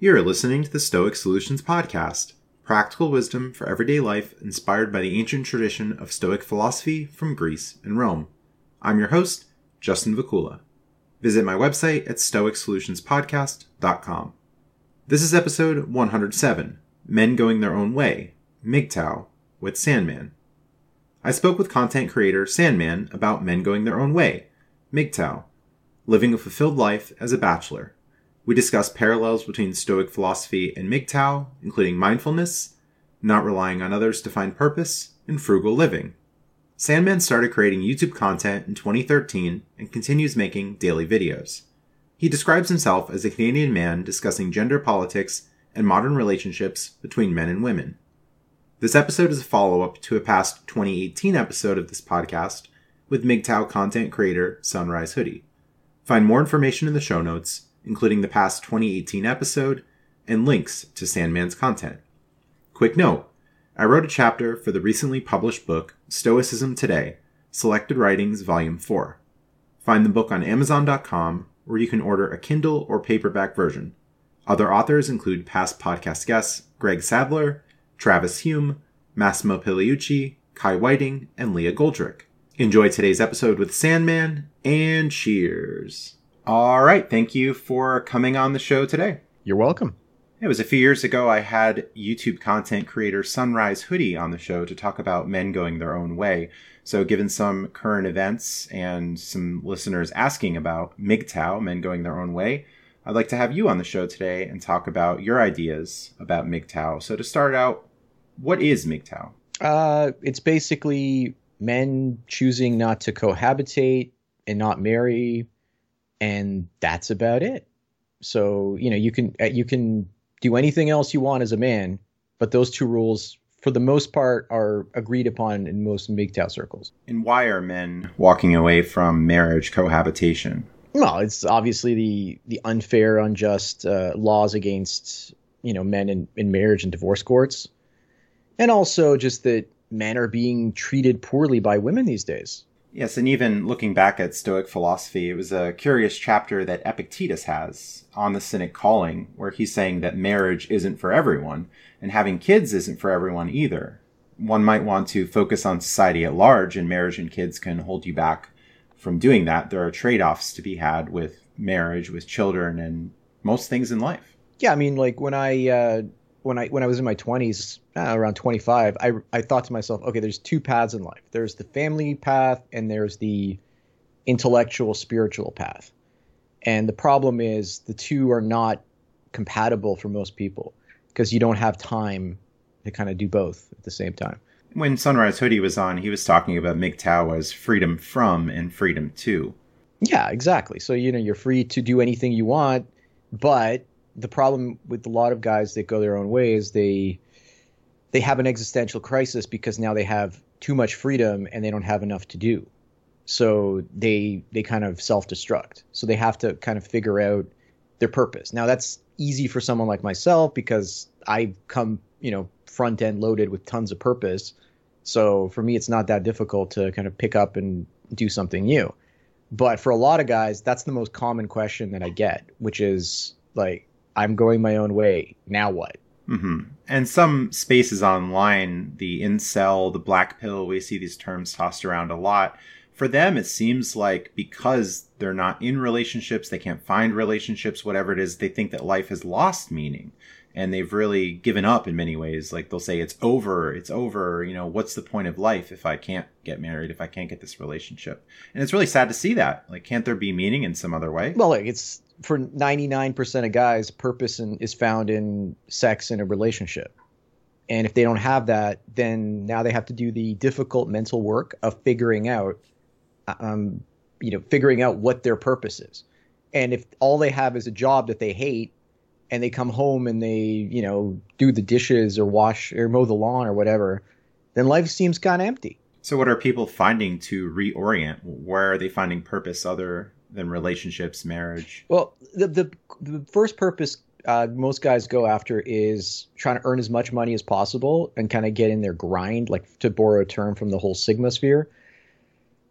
You're listening to the Stoic Solutions Podcast, practical wisdom for everyday life inspired by the ancient tradition of Stoic philosophy from Greece and Rome. I'm your host, Justin Vacula. Visit my website at stoicsolutionspodcast.com. This is episode 107 Men Going Their Own Way, MGTOW, with Sandman. I spoke with content creator Sandman about men going their own way, MGTOW, living a fulfilled life as a bachelor. We discuss parallels between Stoic philosophy and MGTOW, including mindfulness, not relying on others to find purpose, and frugal living. Sandman started creating YouTube content in 2013 and continues making daily videos. He describes himself as a Canadian man discussing gender politics and modern relationships between men and women. This episode is a follow up to a past 2018 episode of this podcast with MGTOW content creator Sunrise Hoodie. Find more information in the show notes including the past 2018 episode and links to Sandman's content. Quick note I wrote a chapter for the recently published book Stoicism Today Selected Writings Volume 4. Find the book on Amazon.com, where you can order a Kindle or paperback version. Other authors include past podcast guests Greg Sadler, Travis Hume, Massimo Pigliucci, Kai Whiting, and Leah Goldrick. Enjoy today's episode with Sandman, and cheers! All right. Thank you for coming on the show today. You're welcome. It was a few years ago I had YouTube content creator Sunrise Hoodie on the show to talk about men going their own way. So, given some current events and some listeners asking about MGTOW, men going their own way, I'd like to have you on the show today and talk about your ideas about MGTOW. So, to start out, what is MGTOW? Uh, it's basically men choosing not to cohabitate and not marry and that's about it. So you know you can uh, you can do anything else you want as a man, but those two rules, for the most part, are agreed upon in most MGTOW circles. And why are men walking away from marriage cohabitation? Well, it's obviously the the unfair, unjust uh, laws against you know men in, in marriage and divorce courts, and also just that men are being treated poorly by women these days. Yes, and even looking back at Stoic philosophy, it was a curious chapter that Epictetus has on the Cynic calling, where he's saying that marriage isn't for everyone, and having kids isn't for everyone either. One might want to focus on society at large, and marriage and kids can hold you back from doing that. There are trade offs to be had with marriage, with children, and most things in life. Yeah, I mean, like when I uh, when I when I was in my 20s, uh, around 25, I I thought to myself, okay, there's two paths in life. There's the family path and there's the intellectual spiritual path. And the problem is the two are not compatible for most people because you don't have time to kind of do both at the same time. When Sunrise Hoodie was on, he was talking about MGTOW as freedom from and freedom to. Yeah, exactly. So you know you're free to do anything you want, but the problem with a lot of guys that go their own ways, they they have an existential crisis because now they have too much freedom and they don't have enough to do. So they they kind of self-destruct. So they have to kind of figure out their purpose. Now that's easy for someone like myself because I come, you know, front end loaded with tons of purpose. So for me it's not that difficult to kind of pick up and do something new. But for a lot of guys, that's the most common question that I get, which is like I'm going my own way. Now what? Mm-hmm. And some spaces online, the incel, the black pill, we see these terms tossed around a lot. For them, it seems like because they're not in relationships, they can't find relationships, whatever it is, they think that life has lost meaning and they've really given up in many ways. Like they'll say, it's over, it's over. You know, what's the point of life if I can't get married, if I can't get this relationship? And it's really sad to see that. Like, can't there be meaning in some other way? Well, like it's for 99% of guys, purpose in, is found in sex in a relationship. And if they don't have that, then now they have to do the difficult mental work of figuring out, um, you know, figuring out what their purpose is. And if all they have is a job that they hate, and they come home and they, you know, do the dishes or wash or mow the lawn or whatever, then life seems kind of empty. So, what are people finding to reorient? Where are they finding purpose other than relationships, marriage? Well, the the, the first purpose uh, most guys go after is trying to earn as much money as possible and kind of get in their grind, like to borrow a term from the whole Sigma sphere.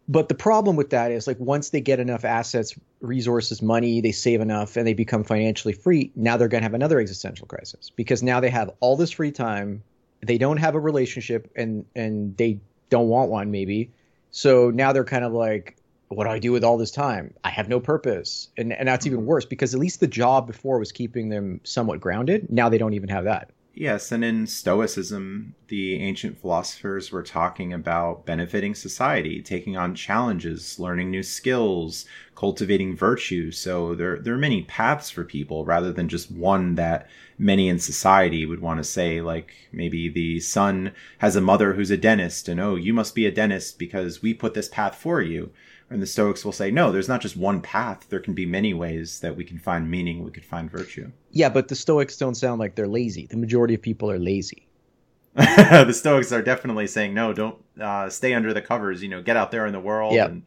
But the problem with that is like once they get enough assets, resources, money, they save enough and they become financially free, now they're going to have another existential crisis because now they have all this free time, they don't have a relationship and and they don't want one maybe. So now they're kind of like what do I do with all this time? I have no purpose. And and that's even worse because at least the job before was keeping them somewhat grounded. Now they don't even have that. Yes, and in Stoicism, the ancient philosophers were talking about benefiting society, taking on challenges, learning new skills, cultivating virtue. So there, there are many paths for people rather than just one that many in society would want to say, like maybe the son has a mother who's a dentist, and oh, you must be a dentist because we put this path for you. And the Stoics will say, no, there's not just one path. There can be many ways that we can find meaning, we could find virtue. Yeah, but the Stoics don't sound like they're lazy. The majority of people are lazy. the Stoics are definitely saying, no, don't uh, stay under the covers. You know, get out there in the world and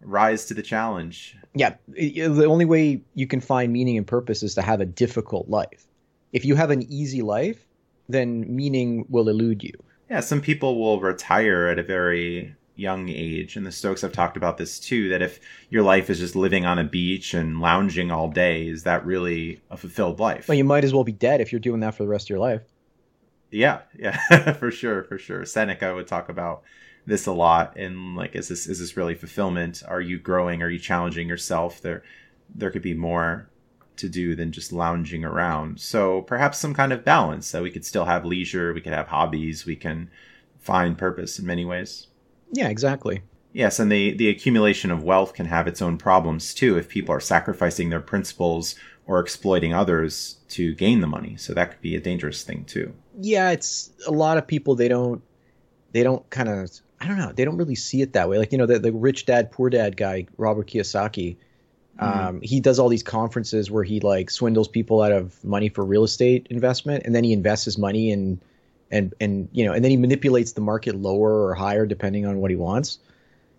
rise to the challenge. Yeah, the only way you can find meaning and purpose is to have a difficult life. If you have an easy life, then meaning will elude you. Yeah, some people will retire at a very young age. And the Stoics have talked about this too that if your life is just living on a beach and lounging all day, is that really a fulfilled life? Well, you might as well be dead if you're doing that for the rest of your life. Yeah, yeah, for sure, for sure. Seneca would talk about this a lot and like is this is this really fulfillment? Are you growing? Are you challenging yourself? There there could be more to do than just lounging around. So perhaps some kind of balance that we could still have leisure, we could have hobbies, we can find purpose in many ways. Yeah, exactly. Yes, and the, the accumulation of wealth can have its own problems too if people are sacrificing their principles or exploiting others to gain the money. So that could be a dangerous thing too. Yeah, it's a lot of people they don't they don't kind of I don't know, they don't really see it that way. Like, you know, the, the rich dad, poor dad guy, Robert Kiyosaki, mm-hmm. um, he does all these conferences where he like swindles people out of money for real estate investment and then he invests his money in and and you know, and then he manipulates the market lower or higher depending on what he wants.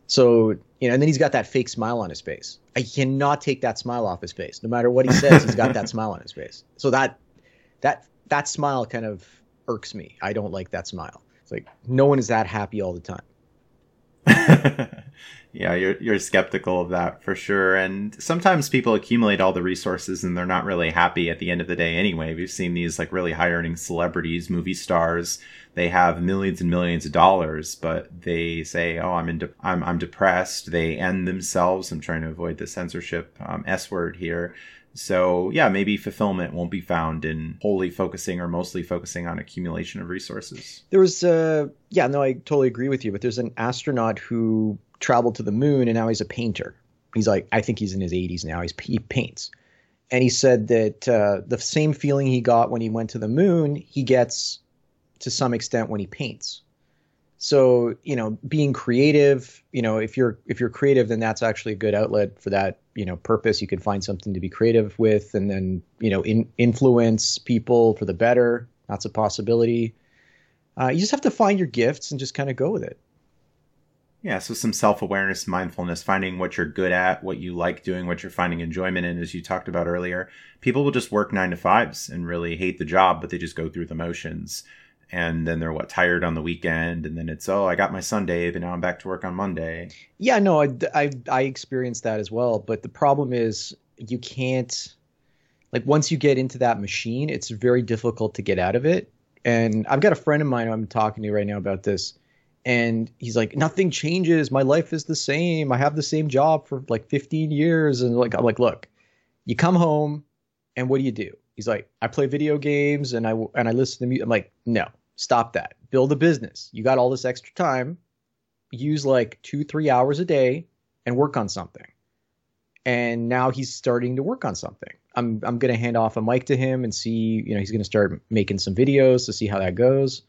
So you know, and then he's got that fake smile on his face. I cannot take that smile off his face. No matter what he says, he's got that smile on his face. So that that that smile kind of irks me. I don't like that smile. It's like no one is that happy all the time. yeah, you're you're skeptical of that for sure. And sometimes people accumulate all the resources and they're not really happy at the end of the day anyway. We've seen these like really high earning celebrities, movie stars. They have millions and millions of dollars, but they say, "Oh, I'm in de- I'm I'm depressed." They end themselves. I'm trying to avoid the censorship um, S word here. So yeah, maybe fulfillment won't be found in wholly focusing or mostly focusing on accumulation of resources. There was, uh, yeah, no, I totally agree with you. But there's an astronaut who traveled to the moon and now he's a painter. He's like, I think he's in his 80s now. He's he paints, and he said that uh, the same feeling he got when he went to the moon, he gets to some extent when he paints. So you know, being creative, you know, if you're if you're creative, then that's actually a good outlet for that you know purpose. You can find something to be creative with, and then you know in, influence people for the better. That's a possibility. Uh, you just have to find your gifts and just kind of go with it. Yeah, so some self awareness, mindfulness, finding what you're good at, what you like doing, what you're finding enjoyment in, as you talked about earlier. People will just work nine to fives and really hate the job, but they just go through the motions. And then they're what tired on the weekend, and then it's oh, I got my Sunday, but now I'm back to work on Monday. Yeah, no, I I, I experienced that as well. But the problem is you can't like once you get into that machine, it's very difficult to get out of it. And I've got a friend of mine I'm talking to right now about this and he's like nothing changes. My life is the same. I have the same job for like 15 years. And like i'm like look you come home and what do you do? He's like i play video games and i and i listen to music i'm like no stop that. Build a business. You got all this extra time. Use like two three hours a day and work on something. And now he's starting to work on something. I'm i'm going to hand off a mic to him and see you know he's going to start making some videos to see how that goes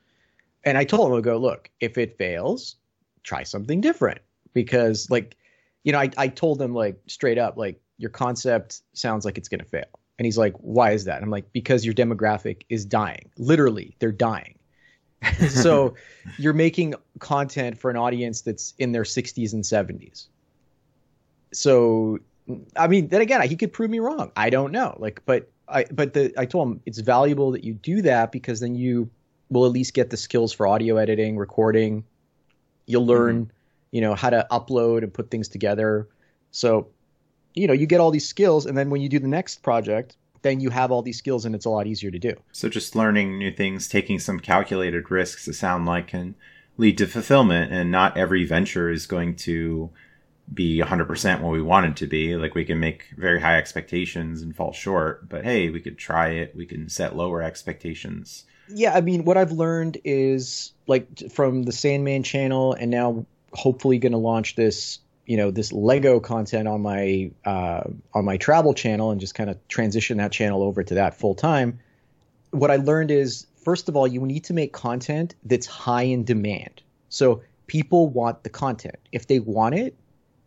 and I told him, I go, look, if it fails, try something different. Because like, you know, I, I told him like straight up, like your concept sounds like it's gonna fail. And he's like, why is that? I'm like, because your demographic is dying. Literally, they're dying. so you're making content for an audience that's in their 60s and 70s. So I mean, then again, he could prove me wrong. I don't know. Like, but I but the I told him it's valuable that you do that because then you will at least get the skills for audio editing, recording. You'll learn, mm-hmm. you know, how to upload and put things together. So, you know, you get all these skills, and then when you do the next project, then you have all these skills, and it's a lot easier to do. So, just learning new things, taking some calculated risks, it sound like can lead to fulfillment, and not every venture is going to be 100% what we want it to be. Like we can make very high expectations and fall short, but hey, we could try it. We can set lower expectations. Yeah, I mean, what I've learned is like from the Sandman channel, and now hopefully going to launch this, you know, this Lego content on my uh, on my travel channel, and just kind of transition that channel over to that full time. What I learned is, first of all, you need to make content that's high in demand. So people want the content. If they want it,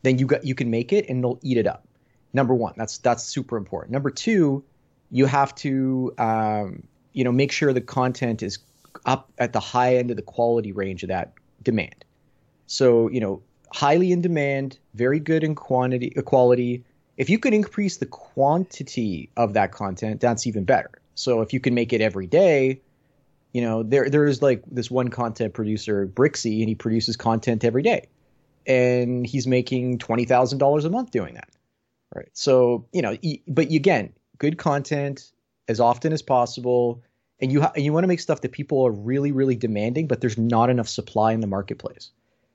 then you got you can make it, and they'll eat it up. Number one, that's that's super important. Number two, you have to um, you know make sure the content is up at the high end of the quality range of that demand. So you know highly in demand, very good in quantity uh, quality. If you can increase the quantity of that content, that's even better. So if you can make it every day, you know there there's like this one content producer Brixie, and he produces content every day, and he's making twenty thousand dollars a month doing that. Right. So you know, but again, good content as often as possible. And you ha- you want to make stuff that people are really really demanding but there's not enough supply in the marketplace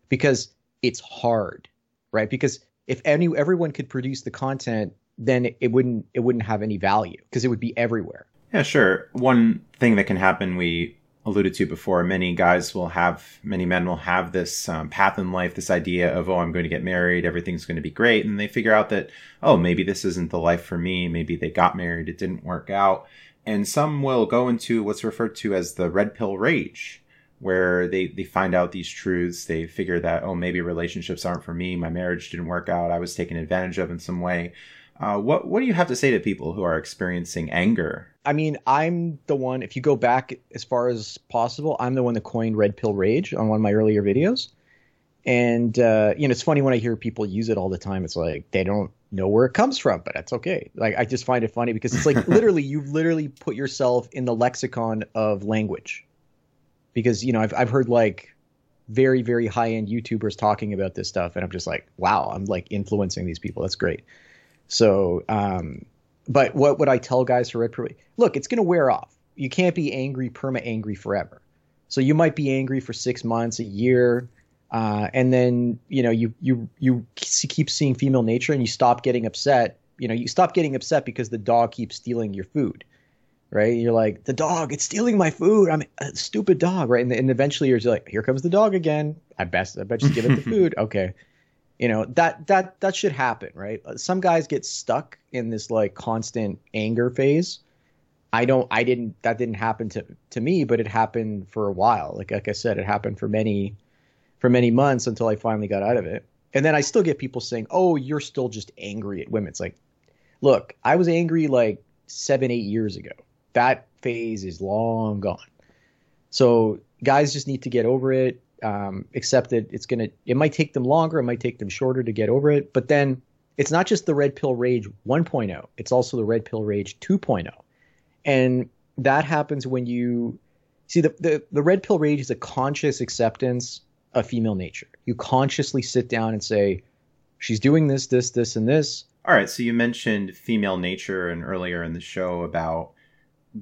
because it's hard right? Because if any everyone could produce the content then it wouldn't it wouldn't have any value because it would be everywhere. Yeah sure. One thing that can happen we alluded to before many guys will have many men will have this um, path in life this idea of oh i'm going to get married everything's going to be great and they figure out that oh maybe this isn't the life for me maybe they got married it didn't work out and some will go into what's referred to as the red pill rage where they, they find out these truths they figure that oh maybe relationships aren't for me my marriage didn't work out i was taken advantage of in some way. Uh, what what do you have to say to people who are experiencing anger i mean i'm the one if you go back as far as possible i'm the one that coined red pill rage on one of my earlier videos and uh, you know it's funny when i hear people use it all the time it's like they don't know where it comes from, but that's okay. Like I just find it funny because it's like literally you've literally put yourself in the lexicon of language. Because you know I've I've heard like very very high end YouTubers talking about this stuff, and I'm just like, wow, I'm like influencing these people. That's great. So, um, but what would I tell guys for red pill? Look, it's gonna wear off. You can't be angry, perma angry forever. So you might be angry for six months, a year, uh, and then you know you you you keep seeing female nature and you stop getting upset. You know you stop getting upset because the dog keeps stealing your food right? You're like the dog it's stealing my food. I'm a stupid dog right? And, and eventually you're like here comes the dog again. I best i bet just give it the food. Okay you know that that that should happen right uh, some guys get stuck in this like constant anger phase i don't i didn't that didn't happen to to me but it happened for a while like like i said it happened for many for many months until I finally got out of it. And then I still get people saying, "Oh, you're still just angry at women." It's like, look, I was angry like seven, eight years ago. That phase is long gone. So guys just need to get over it. Um, accept that it's gonna. It might take them longer. It might take them shorter to get over it. But then it's not just the red pill rage 1.0. It's also the red pill rage 2.0, and that happens when you see the the, the red pill rage is a conscious acceptance of female nature. You consciously sit down and say, she's doing this, this, this, and this. All right. So you mentioned female nature and earlier in the show about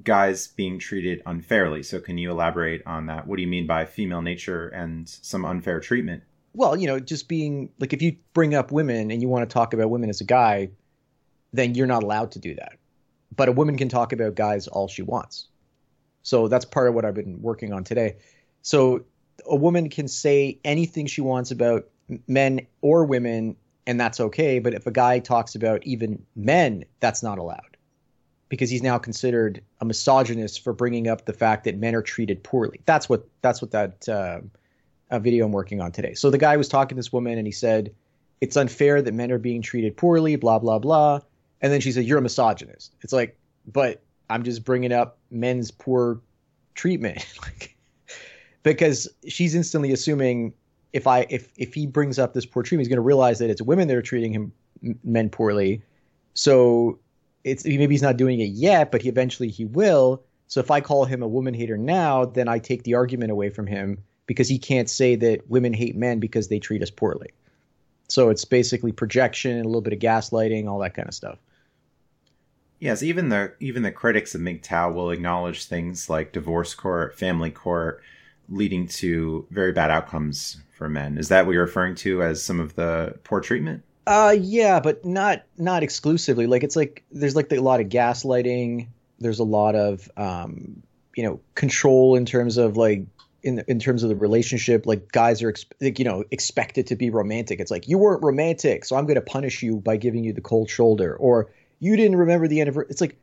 guys being treated unfairly. So can you elaborate on that? What do you mean by female nature and some unfair treatment? Well, you know, just being like if you bring up women and you want to talk about women as a guy, then you're not allowed to do that. But a woman can talk about guys all she wants. So that's part of what I've been working on today. So a woman can say anything she wants about men or women and that's okay but if a guy talks about even men that's not allowed because he's now considered a misogynist for bringing up the fact that men are treated poorly. That's what that's what that uh, video i'm working on today. So the guy was talking to this woman and he said it's unfair that men are being treated poorly blah blah blah. And then she said you're a misogynist. It's like but i'm just bringing up men's poor treatment. Like because she's instantly assuming if I if if he brings up this poor treatment, he's going to realize that it's women that are treating him men poorly. So it's maybe he's not doing it yet, but he eventually he will. So if I call him a woman hater now, then I take the argument away from him because he can't say that women hate men because they treat us poorly. So it's basically projection, a little bit of gaslighting, all that kind of stuff. Yes, even the even the critics of MGTOW will acknowledge things like divorce court, family court, leading to very bad outcomes for men. Is that what you're referring to as some of the poor treatment? Uh, yeah, but not not exclusively. Like it's like there's like a lot of gaslighting. There's a lot of um, you know control in terms of like in in terms of the relationship. Like guys are like, you know expected to be romantic. It's like you weren't romantic, so I'm going to punish you by giving you the cold shoulder, or you didn't remember the anniversary. It's like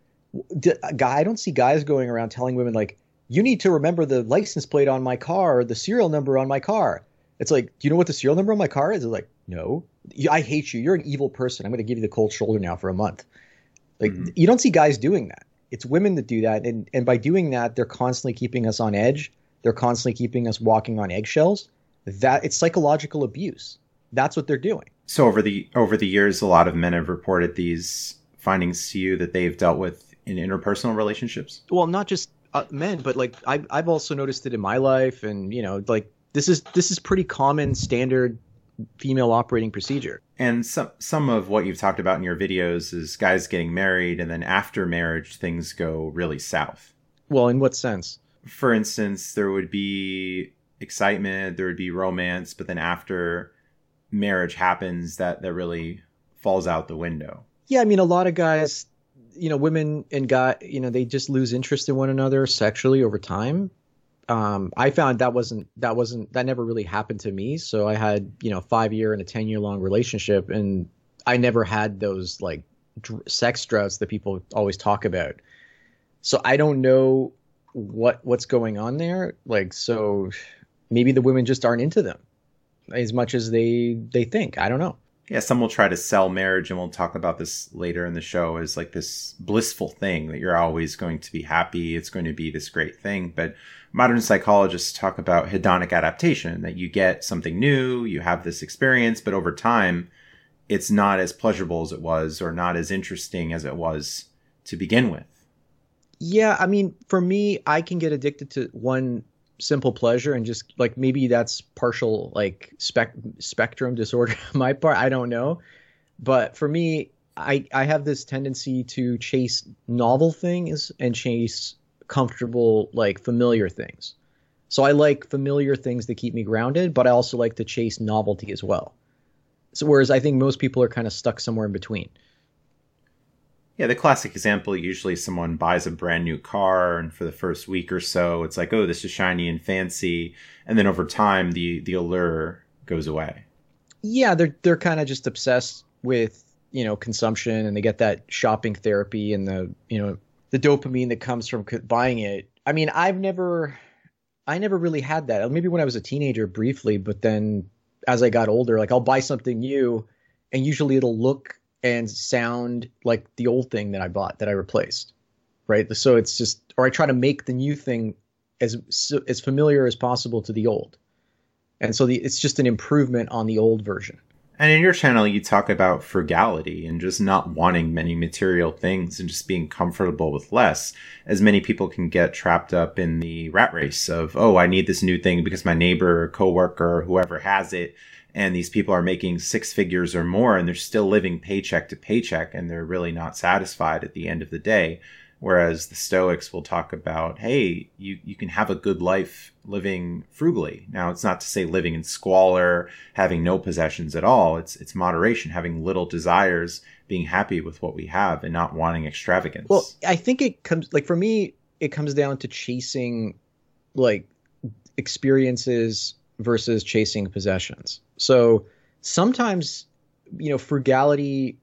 a guy. I don't see guys going around telling women like you need to remember the license plate on my car or the serial number on my car. It's like, do you know what the serial number on my car is? It's like, no. I hate you. You're an evil person. I'm going to give you the cold shoulder now for a month. Like mm-hmm. you don't see guys doing that. It's women that do that, and and by doing that, they're constantly keeping us on edge. They're constantly keeping us walking on eggshells. That it's psychological abuse. That's what they're doing. So over the over the years, a lot of men have reported these findings to you that they've dealt with in interpersonal relationships. Well, not just uh, men, but like I've I've also noticed it in my life, and you know, like this is this is pretty common standard female operating procedure. And some some of what you've talked about in your videos is guys getting married and then after marriage things go really south. Well, in what sense? For instance, there would be excitement, there would be romance, but then after marriage happens that that really falls out the window. Yeah, I mean a lot of guys, you know, women and guy, you know, they just lose interest in one another sexually over time um, I found that wasn't that wasn't that never really happened to me. So I had you know five year and a ten year long relationship, and I never had those like dr- sex droughts that people always talk about. So I don't know what what's going on there. Like so, maybe the women just aren't into them as much as they they think. I don't know yeah, some will try to sell marriage, and we'll talk about this later in the show as like this blissful thing that you're always going to be happy. It's going to be this great thing. But modern psychologists talk about hedonic adaptation that you get something new, you have this experience, but over time, it's not as pleasurable as it was or not as interesting as it was to begin with. Yeah, I mean, for me, I can get addicted to one simple pleasure and just like maybe that's partial like spec- spectrum disorder on my part i don't know but for me i i have this tendency to chase novel things and chase comfortable like familiar things so i like familiar things that keep me grounded but i also like to chase novelty as well so whereas i think most people are kind of stuck somewhere in between yeah, the classic example usually someone buys a brand new car and for the first week or so it's like, "Oh, this is shiny and fancy." And then over time the the allure goes away. Yeah, they're they're kind of just obsessed with, you know, consumption and they get that shopping therapy and the, you know, the dopamine that comes from buying it. I mean, I've never I never really had that. Maybe when I was a teenager briefly, but then as I got older, like I'll buy something new and usually it'll look and sound like the old thing that I bought that I replaced, right? So it's just, or I try to make the new thing as as familiar as possible to the old, and so the, it's just an improvement on the old version. And in your channel, you talk about frugality and just not wanting many material things and just being comfortable with less, as many people can get trapped up in the rat race of, oh, I need this new thing because my neighbor or coworker or whoever has it and these people are making six figures or more and they're still living paycheck to paycheck and they're really not satisfied at the end of the day whereas the stoics will talk about hey you, you can have a good life living frugally. Now it's not to say living in squalor having no possessions at all. It's it's moderation having little desires being happy with what we have and not wanting extravagance. Well i think it comes like for me it comes down to chasing like experiences versus chasing possessions. So sometimes, you know, frugality,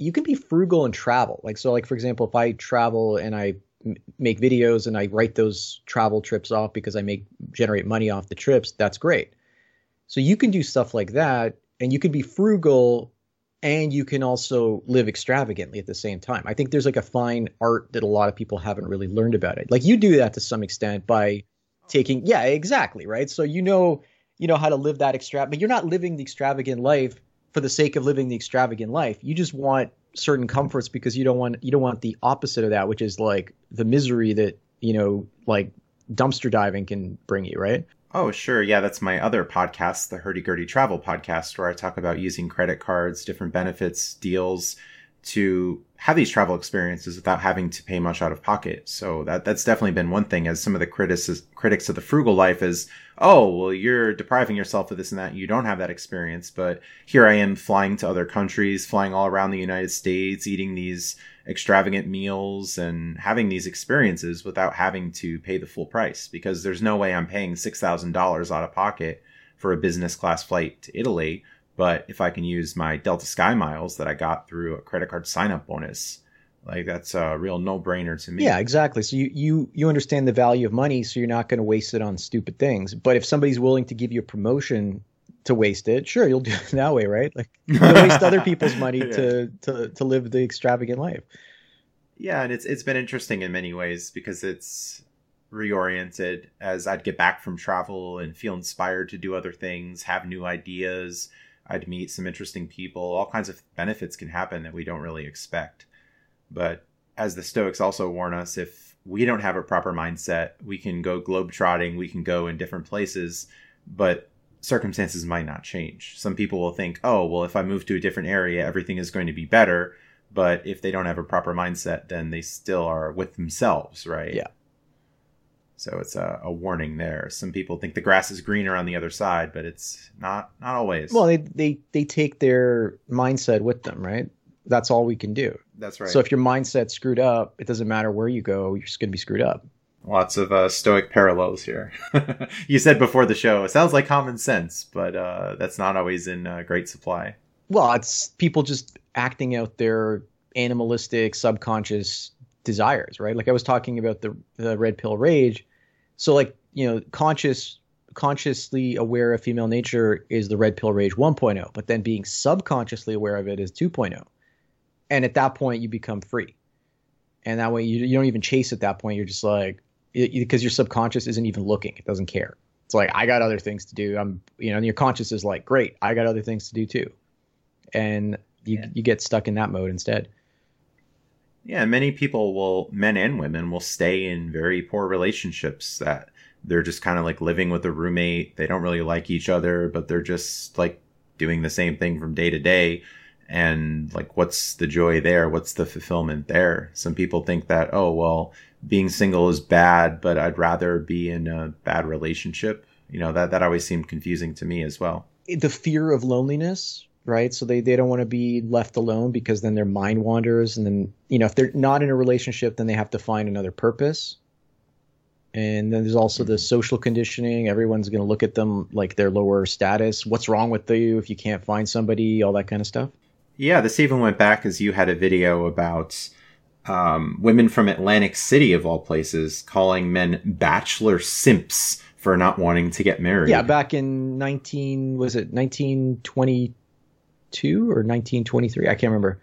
you can be frugal and travel. Like, so, like, for example, if I travel and I m- make videos and I write those travel trips off because I make generate money off the trips, that's great. So you can do stuff like that and you can be frugal and you can also live extravagantly at the same time. I think there's like a fine art that a lot of people haven't really learned about it. Like you do that to some extent by taking yeah, exactly, right? So you know you know how to live that extravagant but you're not living the extravagant life for the sake of living the extravagant life you just want certain comforts because you don't want you don't want the opposite of that which is like the misery that you know like dumpster diving can bring you right Oh, sure. Yeah, that's my other podcast, the Hurdy Gurdy Travel Podcast, where I talk about using credit cards, different benefits, deals to have these travel experiences without having to pay much out of pocket. So that that's definitely been one thing as some of the critics critics of the frugal life is, oh, well, you're depriving yourself of this and that. You don't have that experience. But here I am flying to other countries, flying all around the United States, eating these extravagant meals and having these experiences without having to pay the full price because there's no way I'm paying $6,000 out of pocket for a business class flight to Italy but if I can use my Delta Sky miles that I got through a credit card sign up bonus, like that's a real no brainer to me. Yeah, exactly. So you, you you understand the value of money, so you're not going to waste it on stupid things. But if somebody's willing to give you a promotion to waste it, sure, you'll do it that way, right? Like you waste other people's money yeah. to, to to live the extravagant life. Yeah, and it's it's been interesting in many ways because it's reoriented as I'd get back from travel and feel inspired to do other things, have new ideas, I'd meet some interesting people. All kinds of benefits can happen that we don't really expect. But as the Stoics also warn us, if we don't have a proper mindset, we can go globetrotting, we can go in different places, but circumstances might not change. Some people will think, oh, well, if I move to a different area, everything is going to be better. But if they don't have a proper mindset, then they still are with themselves, right? Yeah. So it's a, a, warning there. Some people think the grass is greener on the other side, but it's not not always. Well, they they they take their mindset with them, right? That's all we can do. That's right. So if your mindset's screwed up, it doesn't matter where you go, you're just going to be screwed up. Lots of uh, stoic parallels here. you said before the show, it sounds like common sense, but uh, that's not always in uh, great supply. Well, it's people just acting out their animalistic, subconscious desires, right? Like I was talking about the the red pill rage so like, you know, conscious consciously aware of female nature is the red pill rage 1.0, but then being subconsciously aware of it is 2.0. And at that point you become free. And that way you, you don't even chase at that point. You're just like because your subconscious isn't even looking. It doesn't care. It's like I got other things to do. I'm you know, and your conscious is like, great, I got other things to do too. And you yeah. you get stuck in that mode instead. Yeah, many people will, men and women, will stay in very poor relationships that they're just kind of like living with a roommate. They don't really like each other, but they're just like doing the same thing from day to day. And like, what's the joy there? What's the fulfillment there? Some people think that, oh, well, being single is bad, but I'd rather be in a bad relationship. You know, that, that always seemed confusing to me as well. The fear of loneliness right? So they, they don't want to be left alone because then their mind wanders. And then, you know, if they're not in a relationship, then they have to find another purpose. And then there's also the social conditioning. Everyone's going to look at them like they're lower status. What's wrong with you if you can't find somebody? All that kind of stuff. Yeah, this even went back as you had a video about um, women from Atlantic City, of all places, calling men bachelor simps for not wanting to get married. Yeah, back in 19, was it 1920? 1922 or 1923. I can't remember.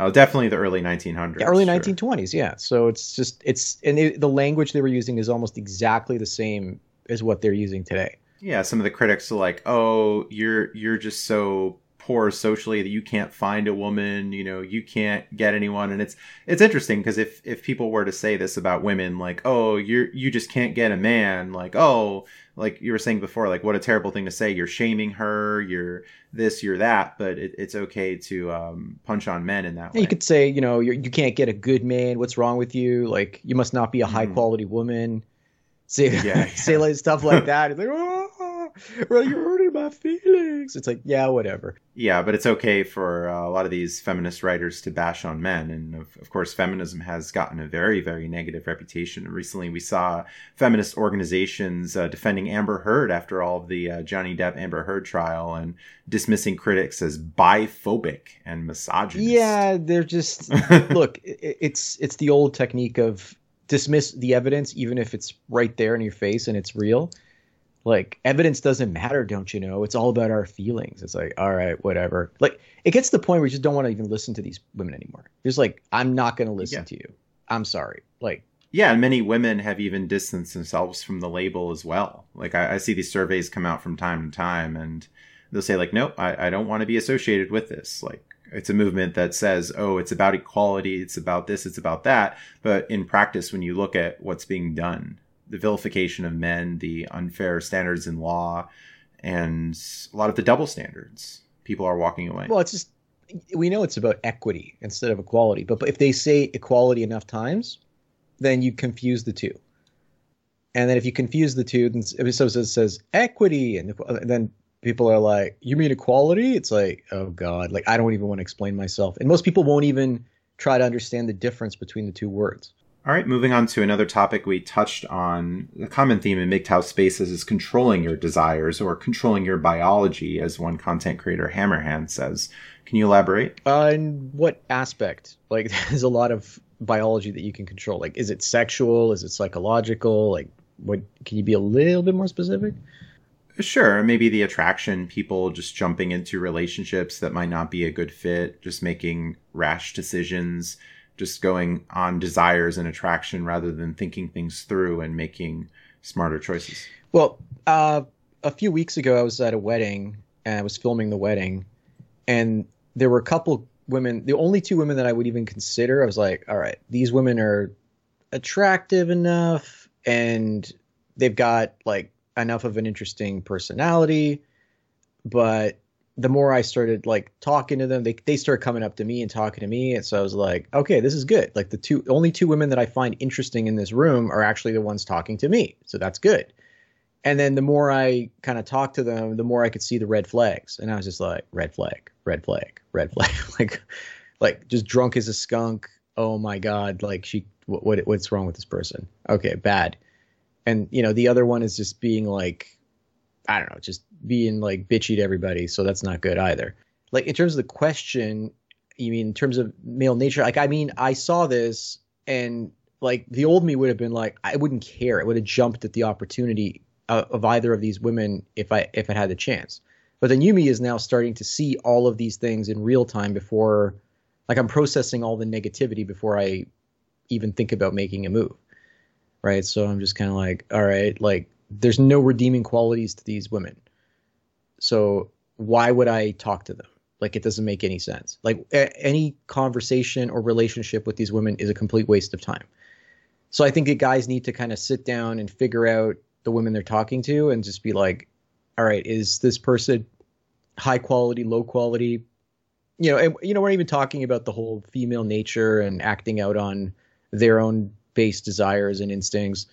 Oh, definitely the early 1900s. Yeah, early sure. 1920s. Yeah. So it's just it's and it, the language they were using is almost exactly the same as what they're using today. Yeah, some of the critics are like, "Oh, you're you're just so poor socially that you can't find a woman you know you can't get anyone. And it's it's interesting because if if people were to say this about women like oh you're you just can't get a man like oh like you were saying before like what a terrible thing to say. You're shaming her. You're this you're that. But it, it's okay to um, punch on men in that way. you could say you know you're, you can not get a good man. What's wrong with you? Like you must not be a high mm. quality woman. Say yeah, yeah. say like stuff like that. It's like oh hurting my feelings. It's like, yeah, whatever. Yeah, but it's okay for uh, a lot of these feminist writers to bash on men. And of, of course, feminism has gotten a very, very negative reputation. Recently, we saw feminist organizations uh, defending Amber Heard after all of the uh, Johnny Depp Amber Heard trial and dismissing critics as biphobic and misogynist. Yeah, they're just look. It's it's the old technique of dismiss the evidence even if it's right there in your face and it's real like evidence doesn't matter don't you know? It's all about our feelings. It's like all right whatever. Like it gets to the point where you just don't want to even listen to these women anymore. Just like i'm not going to listen yeah. to you. I'm sorry. Like yeah and many women have even distanced themselves from the label as well. Like i, I see these surveys come out from time to time and they'll say like nope I, I don't want to be associated with this. Like it's a movement that says oh it's about equality it's about this it's about that. But in practice when you look at what's being done the vilification of men, the unfair standards in law, and a lot of the double standards. People are walking away. Well, it's just we know it's about equity instead of equality. But, but if they say equality enough times, then you confuse the two. And then if you confuse the two, then if it says equity, and then people are like, "You mean equality?" It's like, oh god, like I don't even want to explain myself. And most people won't even try to understand the difference between the two words. All right, moving on to another topic we touched on. The common theme in MGTOW spaces is controlling your desires or controlling your biology, as one content creator, Hammerhand, says. Can you elaborate? Uh, in what aspect? Like, there's a lot of biology that you can control. Like, is it sexual? Is it psychological? Like, what? Can you be a little bit more specific? Sure, maybe the attraction, people just jumping into relationships that might not be a good fit, just making rash decisions just going on desires and attraction rather than thinking things through and making smarter choices. Well, uh, a few weeks ago, I was at a wedding and I was filming the wedding, and there were a couple women, the only two women that I would even consider. I was like, all right, these women are attractive enough and they've got like enough of an interesting personality, but the more I started like talking to them, they they started coming up to me and talking to me, and so I was like, okay, this is good. Like the two only two women that I find interesting in this room are actually the ones talking to me, so that's good. And then the more I kind of talked to them, the more I could see the red flags, and I was just like, red flag, red flag, red flag, like like just drunk as a skunk. Oh my god, like she, what, what what's wrong with this person? Okay, bad. And you know the other one is just being like I don't know, just being like bitchy to everybody. So that's not good either. Like in terms of the question, you mean in terms of male nature? Like I mean, I saw this and like the old me would have been like, I wouldn't care. I would have jumped at the opportunity of, of either of these women if I if I had the chance. But the new me is now starting to see all of these things in real time before, like I'm processing all the negativity before I even think about making a move. Right. So I'm just kind of like, all right, like there's no redeeming qualities to these women. So why would I talk to them? Like it doesn't make any sense. Like a- any conversation or relationship with these women is a complete waste of time. So I think that guys need to kind of sit down and figure out the women they're talking to and just be like, all right, is this person high quality, low quality? You know, and, you know, we're not even talking about the whole female nature and acting out on their own base desires and instincts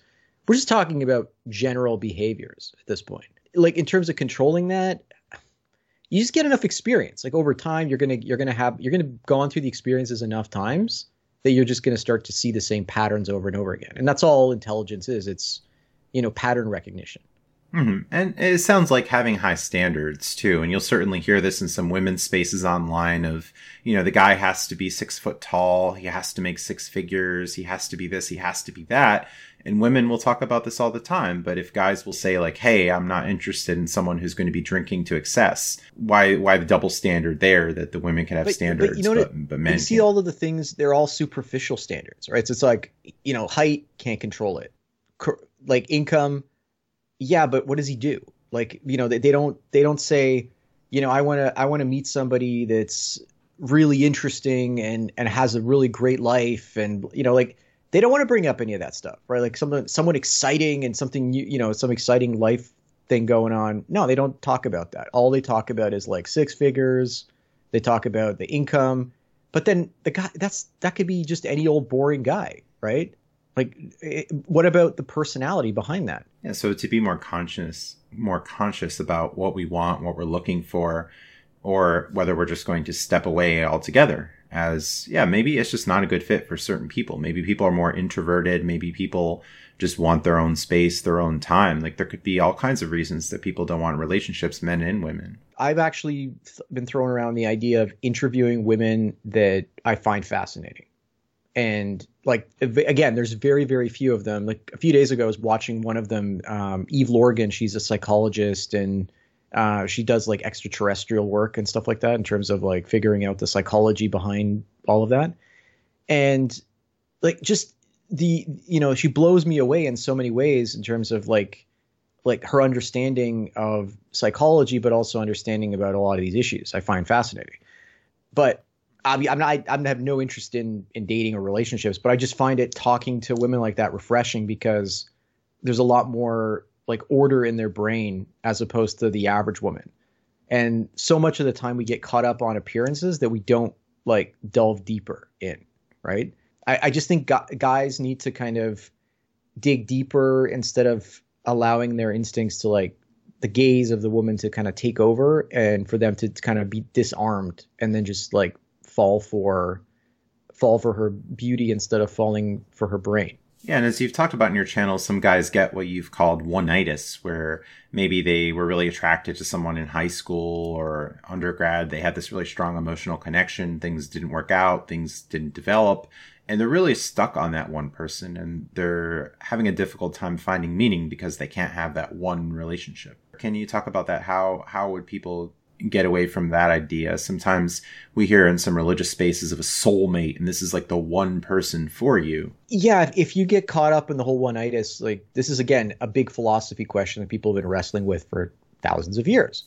we're just talking about general behaviors at this point. Like in terms of controlling that, you just get enough experience. Like over time, you're gonna you're gonna have you're gonna go on through the experiences enough times that you're just gonna start to see the same patterns over and over again. And that's all intelligence is. It's you know pattern recognition. Mm-hmm. And it sounds like having high standards too. And you'll certainly hear this in some women's spaces online of, you know, the guy has to be six foot tall. He has to make six figures. He has to be this. He has to be that and women will talk about this all the time but if guys will say like hey i'm not interested in someone who's going to be drinking to excess why why the double standard there that the women can have but, standards but, you know but, but men you see all of the things they're all superficial standards right? So it's like you know height can't control it. Like income yeah but what does he do? Like you know they, they don't they don't say you know i want to i want to meet somebody that's really interesting and and has a really great life and you know like they don't want to bring up any of that stuff, right? Like something, someone exciting and something, you, you know, some exciting life thing going on. No, they don't talk about that. All they talk about is like six figures. They talk about the income, but then the guy that's that could be just any old boring guy, right? Like, it, eh, what about the personality behind that? Yeah. So to be more conscious, more conscious about what we want, what we're looking for, or whether we're just going to step away altogether as yeah maybe it's just not a good fit for certain people. Maybe people are more introverted. Maybe people just want their own space their own time. Like there could be all kinds of reasons that people don't want relationships men and women. I've actually th- been throwing around the idea of interviewing women that i find fascinating. And like again there's very very few of them. Like a few days ago i was watching one of them um, Eve Lorgen. She's a psychologist and uh, she does like extraterrestrial work and stuff like that in terms of like figuring out the psychology behind all of that. And like just the you know she blows me away in so many ways in terms of like like her understanding of psychology but also understanding about a lot of these issues i find fascinating but i'm, I'm not i am have no interest in in dating or relationships but i just find it talking to women like that refreshing because there's a lot more like order in their brain as opposed to the average woman. And so much of the time we get caught up on appearances that we don't like delve deeper in, right? I, I just think gu- guys need to kind of dig deeper instead of allowing their instincts to like the gaze of the woman to kind of take over and for them to kind of be disarmed and then just like fall for fall for her beauty instead of falling for her brain. Yeah, and as you've talked about in your channel, some guys get what you've called one-nitis, where maybe they were really attracted to someone in high school or undergrad. They had this really strong emotional connection. Things didn't work out. Things didn't develop. And they're really stuck on that one person and they're having a difficult time finding meaning because they can't have that one relationship. Can you talk about that? How, how would people get away from that idea. Sometimes we hear in some religious spaces of a soulmate, and this is like the one person for you. Yeah, if you get caught up in the whole one-itis, like this is again a big philosophy question that people have been wrestling with for thousands of years.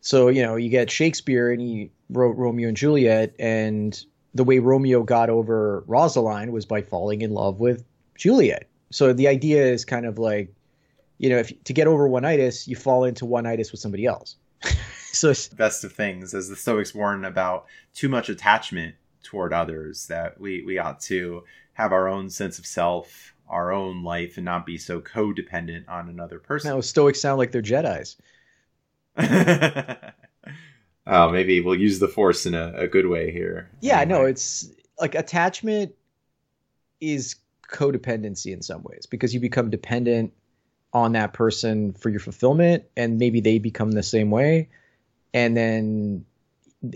So you know, you get Shakespeare, and he wrote Romeo and Juliet, and the way Romeo got over Rosaline was by falling in love with Juliet. So the idea is kind of like, you know, if to get over one-itis, you fall into one-itis with somebody else. so best of things, as the Stoics warn about too much attachment toward others, that we we ought to have our own sense of self, our own life, and not be so codependent on another person. Now Stoics sound like they're Jedi's. oh, maybe we'll use the Force in a, a good way here. Yeah, anyway. no, it's like attachment is codependency in some ways because you become dependent on that person for your fulfillment and maybe they become the same way and then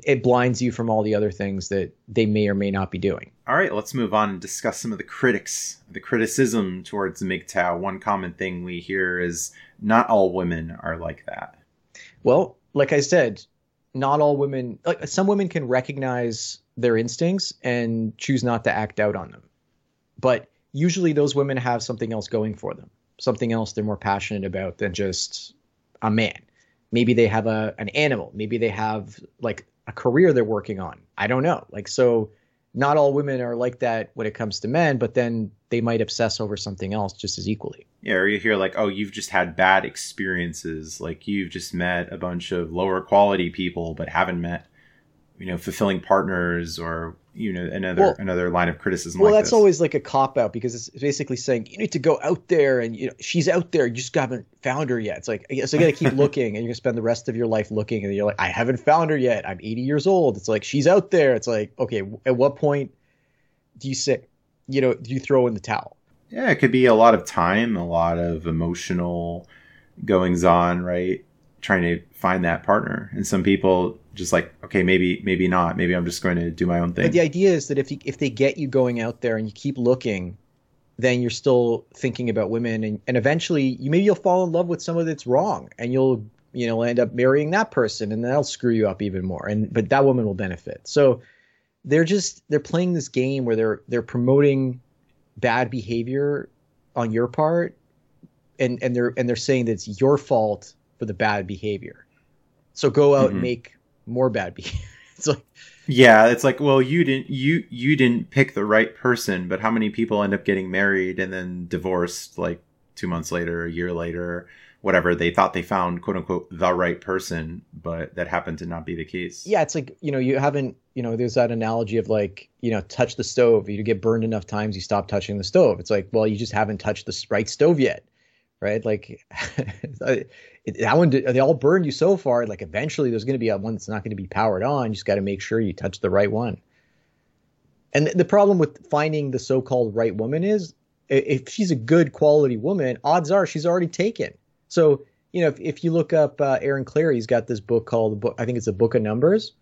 it blinds you from all the other things that they may or may not be doing. All right, let's move on and discuss some of the critics, the criticism towards MGTOW. One common thing we hear is not all women are like that. Well, like I said, not all women, like some women can recognize their instincts and choose not to act out on them. But usually those women have something else going for them, something else they're more passionate about than just a man maybe they have a an animal. Maybe they have like a career they're working on. I don't know. Like so not all women are like that when it comes to men but then they might obsess over something else just as equally. Yeah or you hear like oh you've just had bad experiences. Like you've just met a bunch of lower quality people but haven't met you know fulfilling partners or you know another well, another line of criticism well like that's this. always like a cop out because it's basically saying you need to go out there and you know she's out there you just haven't found her yet. It's like so you gotta keep looking and you're gonna spend the rest of your life looking and you're like i haven't found her yet. I'm 80 years old. It's like she's out there. It's like okay at what point do you say you know do you throw in the towel? Yeah it could be a lot of time a lot of emotional goings on right trying to find that partner. And some people just like okay maybe maybe not. Maybe i'm just going to do my own thing. But the idea is that if you, if they get you going out there and you keep looking then you're still thinking about women and, and eventually you maybe you'll fall in love with someone that's wrong and you'll you know end up marrying that person and that'll screw you up even more. And but that woman will benefit. So they're just they're playing this game where they're they're promoting bad behavior on your part and and they're and they're saying that it's your fault for the bad behavior so go out mm-hmm. and make more bad behavior. it's like yeah, it's like, well, you didn't you you didn't pick the right person, but how many people end up getting married and then divorced like 2 months later, a year later, whatever. They thought they found quote unquote the right person, but that happened to not be the case. Yeah, it's like, you know, you haven't, you know, there's that analogy of like, you know, touch the stove. You get burned enough times, you stop touching the stove. It's like, well, you just haven't touched the right stove yet right? Like that one, they all burned you so far. Like eventually, there's going to be a one that's not going to be powered on. You just got to make sure you touch the right one. And the problem with finding the so-called right woman is, if she's a good quality woman, odds are she's already taken. So you know, if, if you look up uh, Aaron Clarey, he's got this book called, I think it's a Book of Numbers.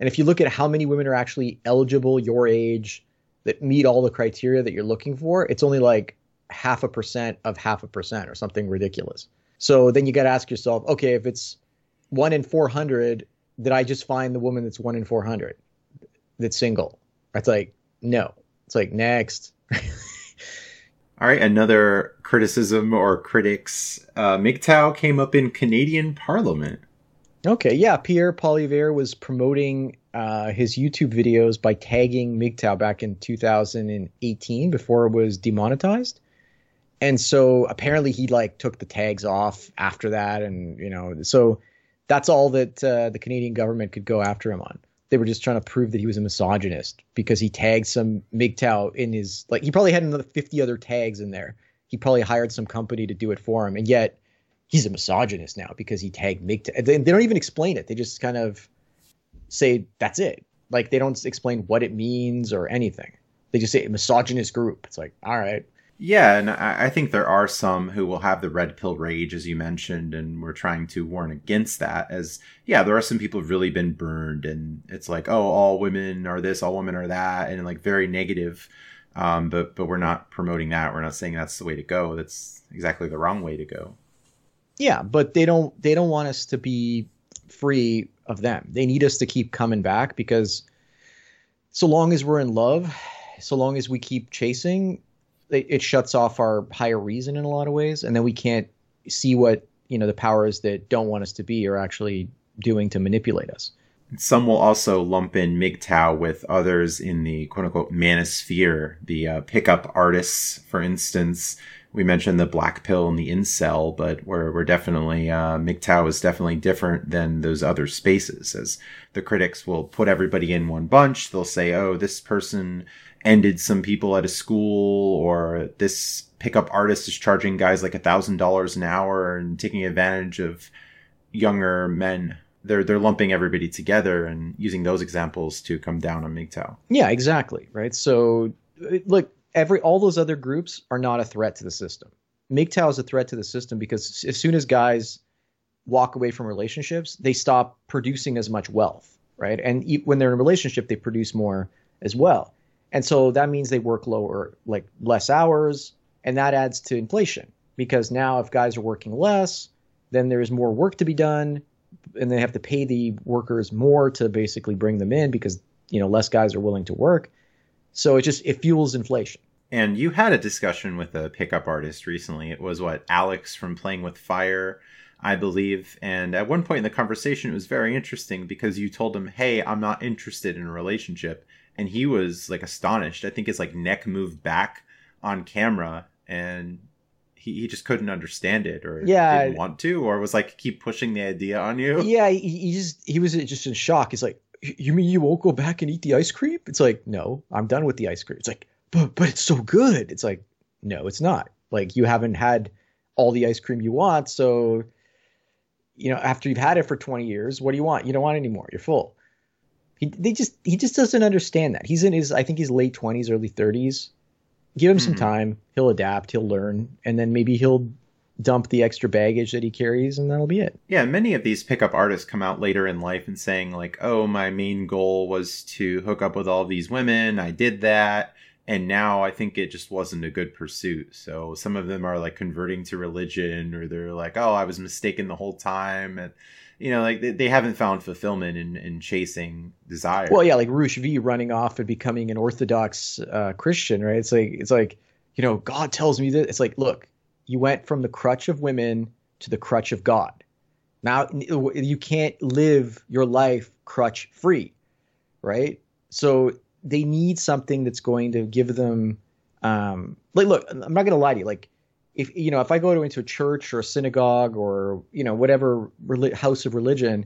And if you look at how many women are actually eligible your age that meet all the criteria that you're looking for, it's only like half a percent of half a percent or something ridiculous. So then you got to ask yourself, okay, if it's one in 400, did I just find the woman that's one in 400 that's single? It's like, no. It's like, next. All right, another criticism or critics. Uh, MGTOW came up in Canadian Parliament. Okay, yeah, Pierre Poilievre was promoting uh, his YouTube videos by tagging MGTOW back in 2018 before it was demonetized and so apparently he like took the tags off after that, and you know, so that's all that uh, the Canadian government could go after him on. They were just trying to prove that he was a misogynist because he tagged some MGTOW in his like he probably had another fifty other tags in there. He probably hired some company to do it for him, and yet he's a misogynist now because he tagged MGTOW. They, they don't even explain it. They just kind of say that's it. Like they don't explain what it means or anything. They just say misogynist group. It's like all right. Yeah, and I think there are some who will have the red pill rage, as you mentioned, and we're trying to warn against that. As yeah, there are some people who've really been burned, and it's like, oh, all women are this, all women are that, and like very negative. Um, but but we're not promoting that. We're not saying that's the way to go. That's exactly the wrong way to go. Yeah, but they don't they don't want us to be free of them. They need us to keep coming back because so long as we're in love, so long as we keep chasing, it, it shuts off our higher reason in a lot of ways, and then we can't see what you know the powers that don't want us to be are actually doing to manipulate us. Some will also lump in MGTOW with others in the quote unquote manosphere, the uh, pickup artists, for instance. We mentioned the black pill and the incel, but we're, we're definitely, uh, MGTOW is definitely different than those other spaces, as the critics will put everybody in one bunch. They'll say, oh, this person ended some people at a school or this pickup artist is charging guys like a thousand dollars an hour and taking advantage of younger men they're they're lumping everybody together and using those examples to come down on MGTOW. Yeah, exactly. Right. So look, every all those other groups are not a threat to the system. MGTOW is a threat to the system because as soon as guys walk away from relationships, they stop producing as much wealth, right? And when they're in a relationship, they produce more as well. And so that means they work lower, like less hours, and that adds to inflation because now if guys are working less, then there's more work to be done, and they have to pay the workers more to basically bring them in because you know less guys are willing to work. So it just it fuels inflation. And you had a discussion with a pickup artist recently. It was what Alex from Playing with Fire, I believe. And at one point in the conversation, it was very interesting because you told him, "Hey, I'm not interested in a relationship." And he was like astonished. I think his like neck moved back on camera, and he, he just couldn't understand it, or yeah, didn't want to, or was like keep pushing the idea on you. Yeah, he, he just he was just in shock. He's like, "You mean you won't go back and eat the ice cream?" It's like, "No, I'm done with the ice cream." It's like, "But but it's so good." It's like, "No, it's not." Like you haven't had all the ice cream you want, so you know after you've had it for 20 years, what do you want? You don't want any more. You're full. He they just he just doesn't understand that. He's in his I think he's late twenties, early thirties. Give him mm-hmm. some time. He'll adapt. He'll learn, and then maybe he'll dump the extra baggage that he carries, and that'll be it. Yeah, many of these pickup artists come out later in life and saying like, "Oh, my main goal was to hook up with all these women. I did that." and now I think it just wasn't a good pursuit. So some of them are like converting to religion, or they're like, "Oh, I was mistaken the whole time," and you know, like they, they haven't found fulfillment in, in chasing desire. Well, yeah, like Roosh V running off and becoming an Orthodox uh, Christian, right? It's like it's like you know, God tells me that. It's like, look, you went from the crutch of women to the crutch of God. Now you can't live your life crutch free, right? So they need something that's going to give them, um, like, look, I'm not to lie to you, like if you know if I go to into a church or a synagogue or you know whatever house of religion,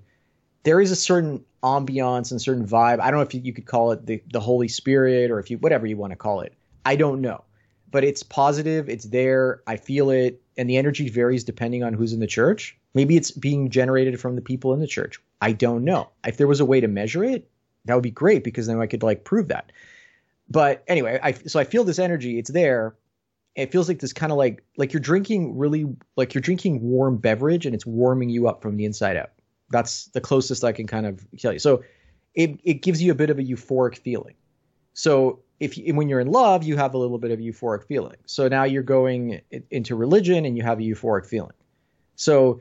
there is a certain ambiance and certain vibe. I don't know if you, you could call it the the Holy Spirit or if you whatever you want to call it. I don't know, but it's positive. It's there. I feel it, and the energy varies depending on who's in the church. Maybe it's being generated from the people in the church. I don't know. If there was a way to measure it, that would be great because then I could like prove that. But anyway, I so I feel this energy. It's there it feels like this kind of like like you're drinking really like you're drinking warm beverage and it's warming you up from the inside out. That's the closest I can kind of tell you. So it it gives you a bit of a euphoric feeling. So if you, when you're in love, you have a little bit of euphoric feeling. So now you're going into religion and you have a euphoric feeling. So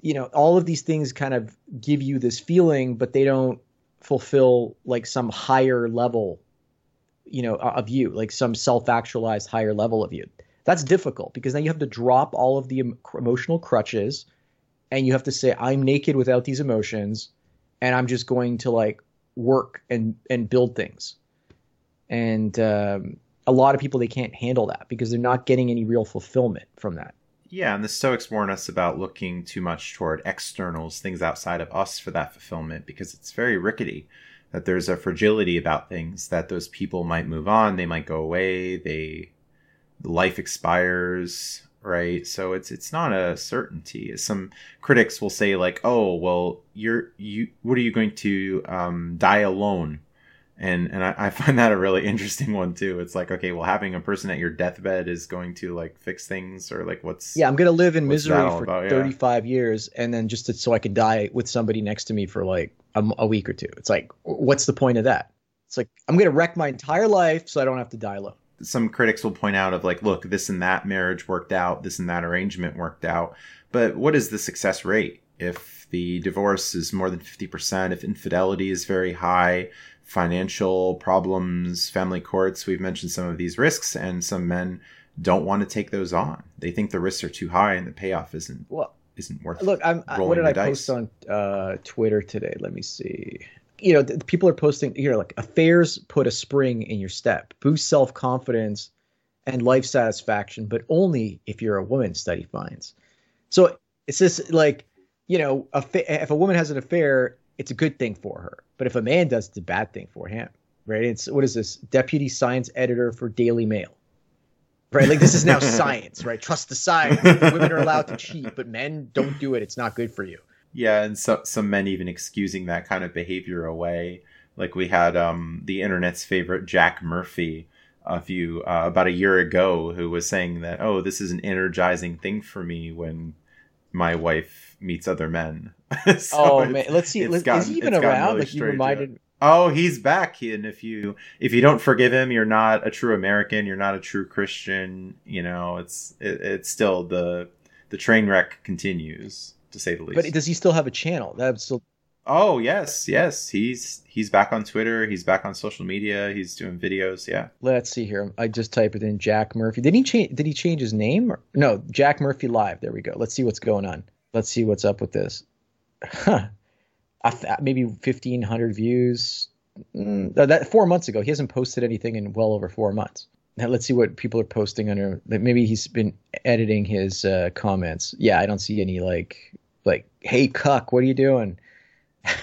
you know all of these things kind of give you this feeling, but they don't fulfill like some higher level you know of you like some self-actualized higher level of you that's difficult because then you have to drop all of the emotional crutches and you have to say i'm naked without these emotions and i'm just going to like work and and build things and um, a lot of people they can't handle that because they're not getting any real fulfillment from that. Yeah, and the Stoics warn us about looking too much toward externals, things outside of us for that fulfillment, because it's very rickety. That there's a fragility about things that those people might move on, they might go away, they life expires, right? So it's it's not a certainty. Some critics will say like, "Oh, well, you're you. What are you going to um, die alone?" and and I, I, find that a really interesting one too. It's like okay, well, having a person at your deathbed is going to like fix things, or like what's yeah, I'm gonna live in misery for about? 35 yeah. years, and then just to, so I can die with somebody next to me for like a, a, week or two. It's like, what's the point of that? It's like I'm gonna wreck my entire life so I don't have to die alone. Some critics will point out of like, look, this and that marriage worked out, this and that arrangement worked out, but what is the success rate? If the divorce is more than 50%, if infidelity is very high, financial problems, family courts. We've mentioned some of these risks, and some men don't want to take those on. They think the risks are too high and the payoff isn't well, isn't worth. Look, I'm, what did I dice. post on uh, Twitter today? Let me see. You know, the, people are posting here like affairs put a spring in your step, boost self confidence and life satisfaction, but only if you're a woman. Study finds. So it's just like you know, a fa- if a woman has an affair, it's a good thing for her. But if a man does, it's a bad thing for him, right? It's what is this? Deputy science editor for Daily Mail, right? Like this is now science, right? Trust the science. Women are allowed to cheat, but men don't do it. It's not good for you. Yeah, and so, some men even excusing that kind of behavior away. Like we had um, the internet's favorite Jack Murphy a few uh, about a year ago, who was saying that, oh, this is an energizing thing for me when my wife meets other men. so oh man, let's see. Let's, gotten, is he even around? Really like you reminded. Oh, he's back. And if you if you don't forgive him, you're not a true American. You're not a true Christian. You know, it's it, it's still the the train wreck continues to say the least. But does he still have a channel? That's still. Oh yes, yes. He's he's back on Twitter. He's back on social media. He's doing videos. Yeah. Let's see here. I just typed it in. Jack Murphy. Did he change? Did he change his name? Or, no, Jack Murphy Live. There we go. Let's see what's going on. Let's see what's up with this huh, maybe 1,500 views. Mm, that four months ago, he hasn't posted anything in well over four months. Now let's see what people are posting under. Maybe he's been editing his uh, comments. Yeah, I don't see any like like, hey cuck, what are you doing?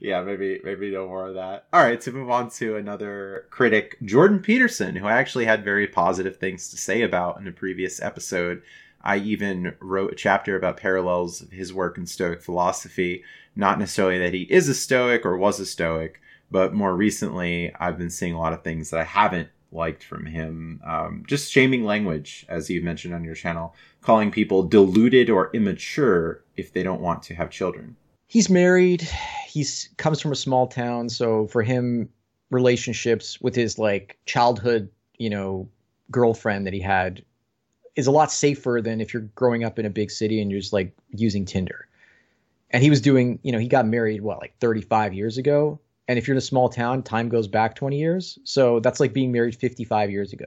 yeah, maybe maybe no more of that. All right, to move on to another critic, Jordan Peterson, who I actually had very positive things to say about in a previous episode. I even wrote a chapter about parallels of his work in Stoic philosophy. Not necessarily that he is a Stoic or was a Stoic, but more recently, I've been seeing a lot of things that I haven't liked from him. Um, just shaming language, as you've mentioned on your channel, calling people deluded or immature if they don't want to have children. He's married. He's comes from a small town, so for him, relationships with his like childhood, you know, girlfriend that he had is a lot safer than if you're growing up in a big city and you're just like using Tinder. And he was doing, you know, he got married what like 35 years ago. And if you're in a small town, time goes back 20 years. So that's like being married 55 years ago.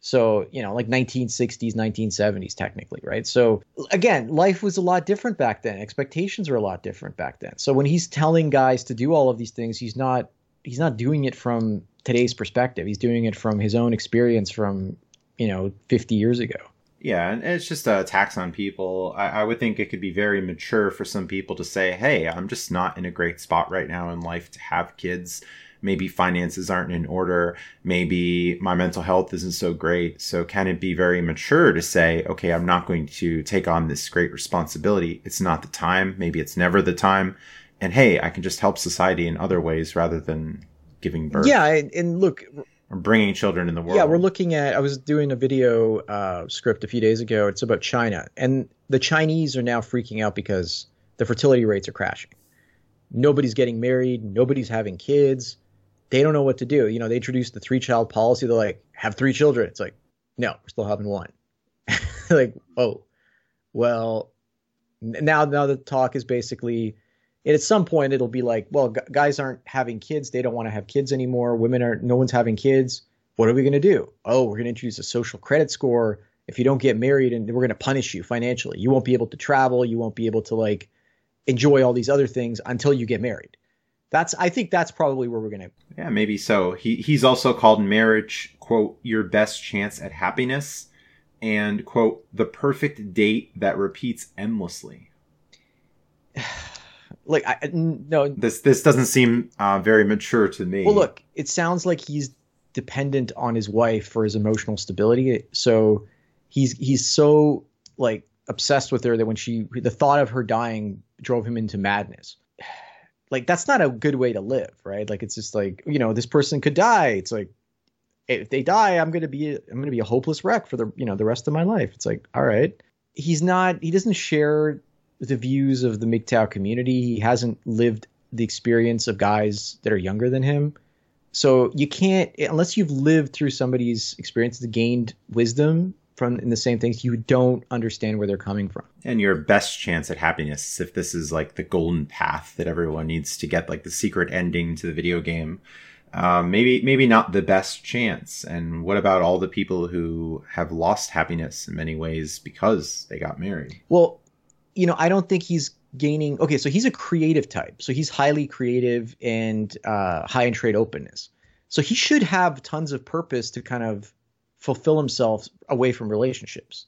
So, you know, like 1960s, 1970s, technically, right? So, again, life was a lot different back then. Expectations were a lot different back then. So, when he's telling guys to do all of these things, he's not he's not doing it from today's perspective. He's doing it from his own experience from you know 50 years ago. Yeah and it's just uh, a tax on people. I, I, would think it could be very mature for some people to say hey i'm just not in a great spot right now in life to have kids. Maybe finances aren't in order. Maybe my mental health isn't so great. So can it be very mature to say okay i'm not going to take on this great responsibility. It's not the time. Maybe it's never the time. And hey i can just help society in other ways rather than giving birth. Yeah and look or bringing children in the world. Yeah, we're looking at. I was doing a video uh, script a few days ago. It's about China, and the Chinese are now freaking out because the fertility rates are crashing. Nobody's getting married. Nobody's having kids. They don't know what to do. You know, they introduced the three-child policy. They're like, have three children. It's like, no, we're still having one. like, oh, well, now now the talk is basically and at some point it'll be like well g- guys aren't having kids. They don't want to have kids anymore. Women are no one's having kids. What are we going to do? Oh we're going to introduce a social credit score. If you don't get married and we're going to punish you financially. You won't be able to travel. You won't be able to like enjoy all these other things until you get married. That's I think that's probably where we're gonna. Yeah, maybe so. He he's also called marriage quote your best chance at happiness, and quote the perfect date that repeats endlessly. like I no this this doesn't seem uh, very mature to me. Well, look, it sounds like he's dependent on his wife for his emotional stability. So he's he's so like obsessed with her that when she the thought of her dying drove him into madness. Like that's not a good way to live, right? Like it's just like you know this person could die. It's like if they die, I'm gonna be I'm gonna be a hopeless wreck for the you know the rest of my life. It's like all right, he's not he doesn't share the views of the MGTOW community. He hasn't lived the experience of guys that are younger than him. So you can't unless you've lived through somebody's experience, gained wisdom from in the same things, you don't understand where they're coming from. And your best chance at happiness, if this is like the golden path that everyone needs to get, like the secret ending to the video game, um, maybe maybe not the best chance. And what about all the people who have lost happiness in many ways because they got married? Well, you know, I don't think he's gaining. Okay, so he's a creative type, so he's highly creative and uh, high in trait openness. So he should have tons of purpose to kind of fulfill himself away from relationships.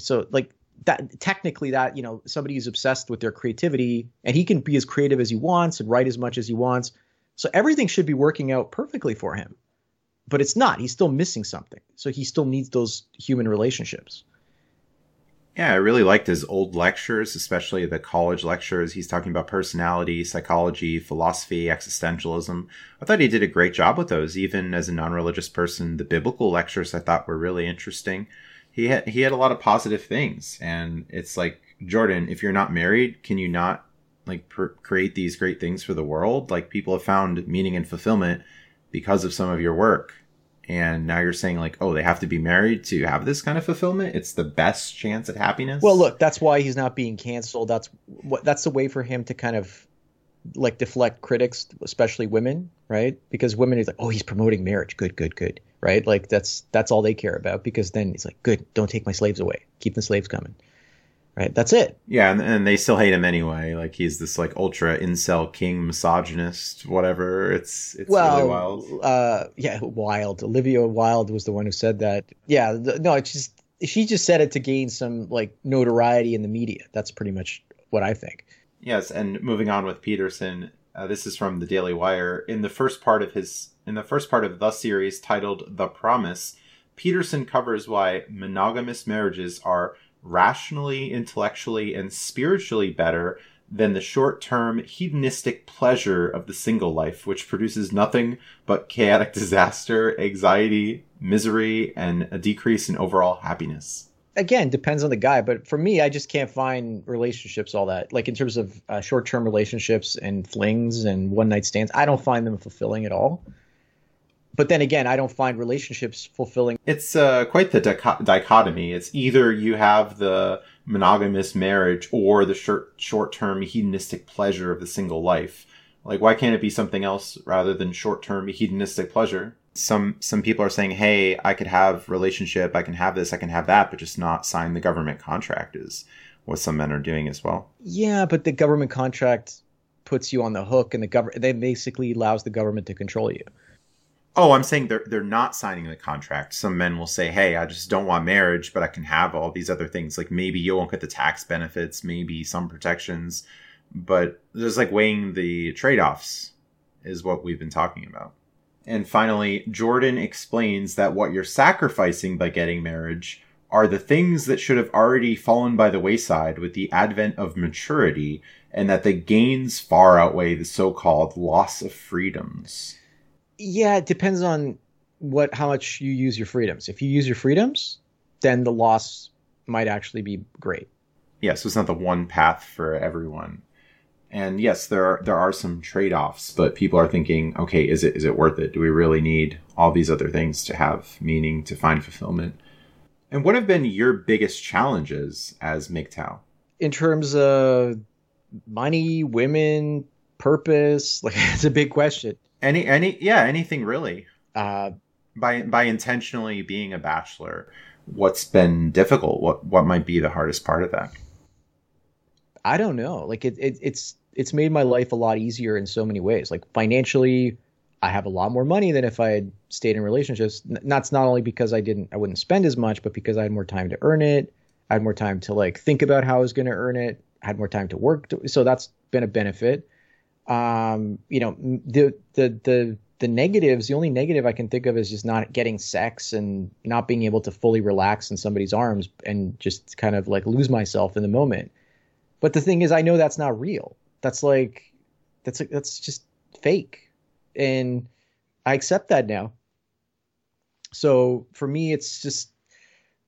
So like that technically that you know somebody is obsessed with their creativity and he can be as creative as he wants and write as much as he wants. So everything should be working out perfectly for him. But it's not. He's still missing something. So he still needs those human relationships. Yeah, I really liked his old lectures, especially the college lectures. He's talking about personality, psychology, philosophy, existentialism. I thought he did a great job with those. Even as a non-religious person, the biblical lectures I thought were really interesting. He had he had a lot of positive things, and it's like Jordan, if you're not married, can you not like create these great things for the world? Like people have found meaning and fulfillment because of some of your work and now you're saying like oh they have to be married to have this kind of fulfillment? It's the best chance at happiness? Well look that's why he's not being canceled. That's what that's the way for him to kind of like deflect critics especially women right? Because women is like oh he's promoting marriage. Good good good right? Like that's that's all they care about because then he's like good don't take my slaves away. Keep the slaves coming right? That's it. Yeah, and, and they still hate him anyway. Like he's this like ultra incel king misogynist, whatever. It's it's well, really wild. Uh, yeah, wild. Olivia Wilde was the one who said that. Yeah, the, no, it's just she just said it to gain some like notoriety in the media. That's pretty much what I think. Yes, and moving on with Peterson, uh, this is from the Daily Wire. In the first part of his in the first part of the series titled "The Promise," Peterson covers why monogamous marriages are rationally, intellectually, and spiritually better than the short term hedonistic pleasure of the single life, which produces nothing but chaotic disaster, anxiety, misery, and a decrease in overall happiness. Again, depends on the guy, but for me, I just can't find relationships all that. Like in terms of uh, short term relationships and flings and one night stands, I don't find them fulfilling at all but then again, I don't find relationships fulfilling. It's uh, quite the dichotomy. It's either you have the monogamous marriage or the short short term hedonistic pleasure of the single life. Like, why can't it be something else rather than short term hedonistic pleasure? Some some people are saying, "Hey, I could have relationship, I can have this, I can have that, but just not sign the government contract." Is what some men are doing as well. Yeah, but the government contract puts you on the hook, and the government they basically allows the government to control you. Oh, I'm saying they're they're not signing the contract. Some men will say, "Hey, I just don't want marriage, but I can have all these other things. Like maybe you won't get the tax benefits, maybe some protections, but there's like weighing the trade-offs is what we've been talking about." And finally, Jordan explains that what you're sacrificing by getting marriage are the things that should have already fallen by the wayside with the advent of maturity, and that the gains far outweigh the so-called loss of freedoms. Yeah, it depends on what how much you use your freedoms. If you use your freedoms, then the loss might actually be great. Yeah, so it's not the one path for everyone. And yes, there are there are some trade-offs, but people are thinking, okay, is it is it worth it? Do we really need all these other things to have meaning, to find fulfillment? And what have been your biggest challenges as MGTOW? In terms of money, women, purpose, like it's a big question. Any any yeah, anything really. Uh, by by intentionally being a bachelor, what's been difficult? What what might be the hardest part of that? I don't know. Like it, it it's it's made my life a lot easier in so many ways. Like financially, I have a lot more money than if I had stayed in relationships. That's not only because I didn't I wouldn't spend as much, but because I had more time to earn it. I had more time to like think about how I was going to earn it. I had more time to work. To, so that's been a benefit. Um, you know, the the the the negatives, the only negative I can think of is just not getting sex and not being able to fully relax in somebody's arms and just kind of like lose myself in the moment. But the thing is, I know that's not real. That's like, that's like, that's just fake, and I accept that now. So for me, it's just,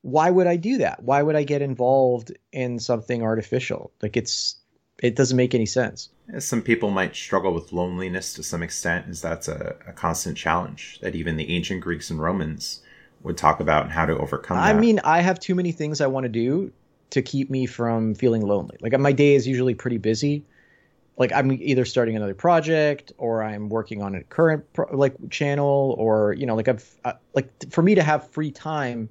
why would I do that? Why would I get involved in something artificial? Like it's, it doesn't make any sense. Some people might struggle with loneliness to some extent, as that's a, a constant challenge that even the ancient Greeks and Romans would talk about and how to overcome I that. mean, I have too many things I want to do to keep me from feeling lonely. Like my day is usually pretty busy. Like I'm either starting another project or I'm working on a current pro- like channel or you know like I've uh, like for me to have free time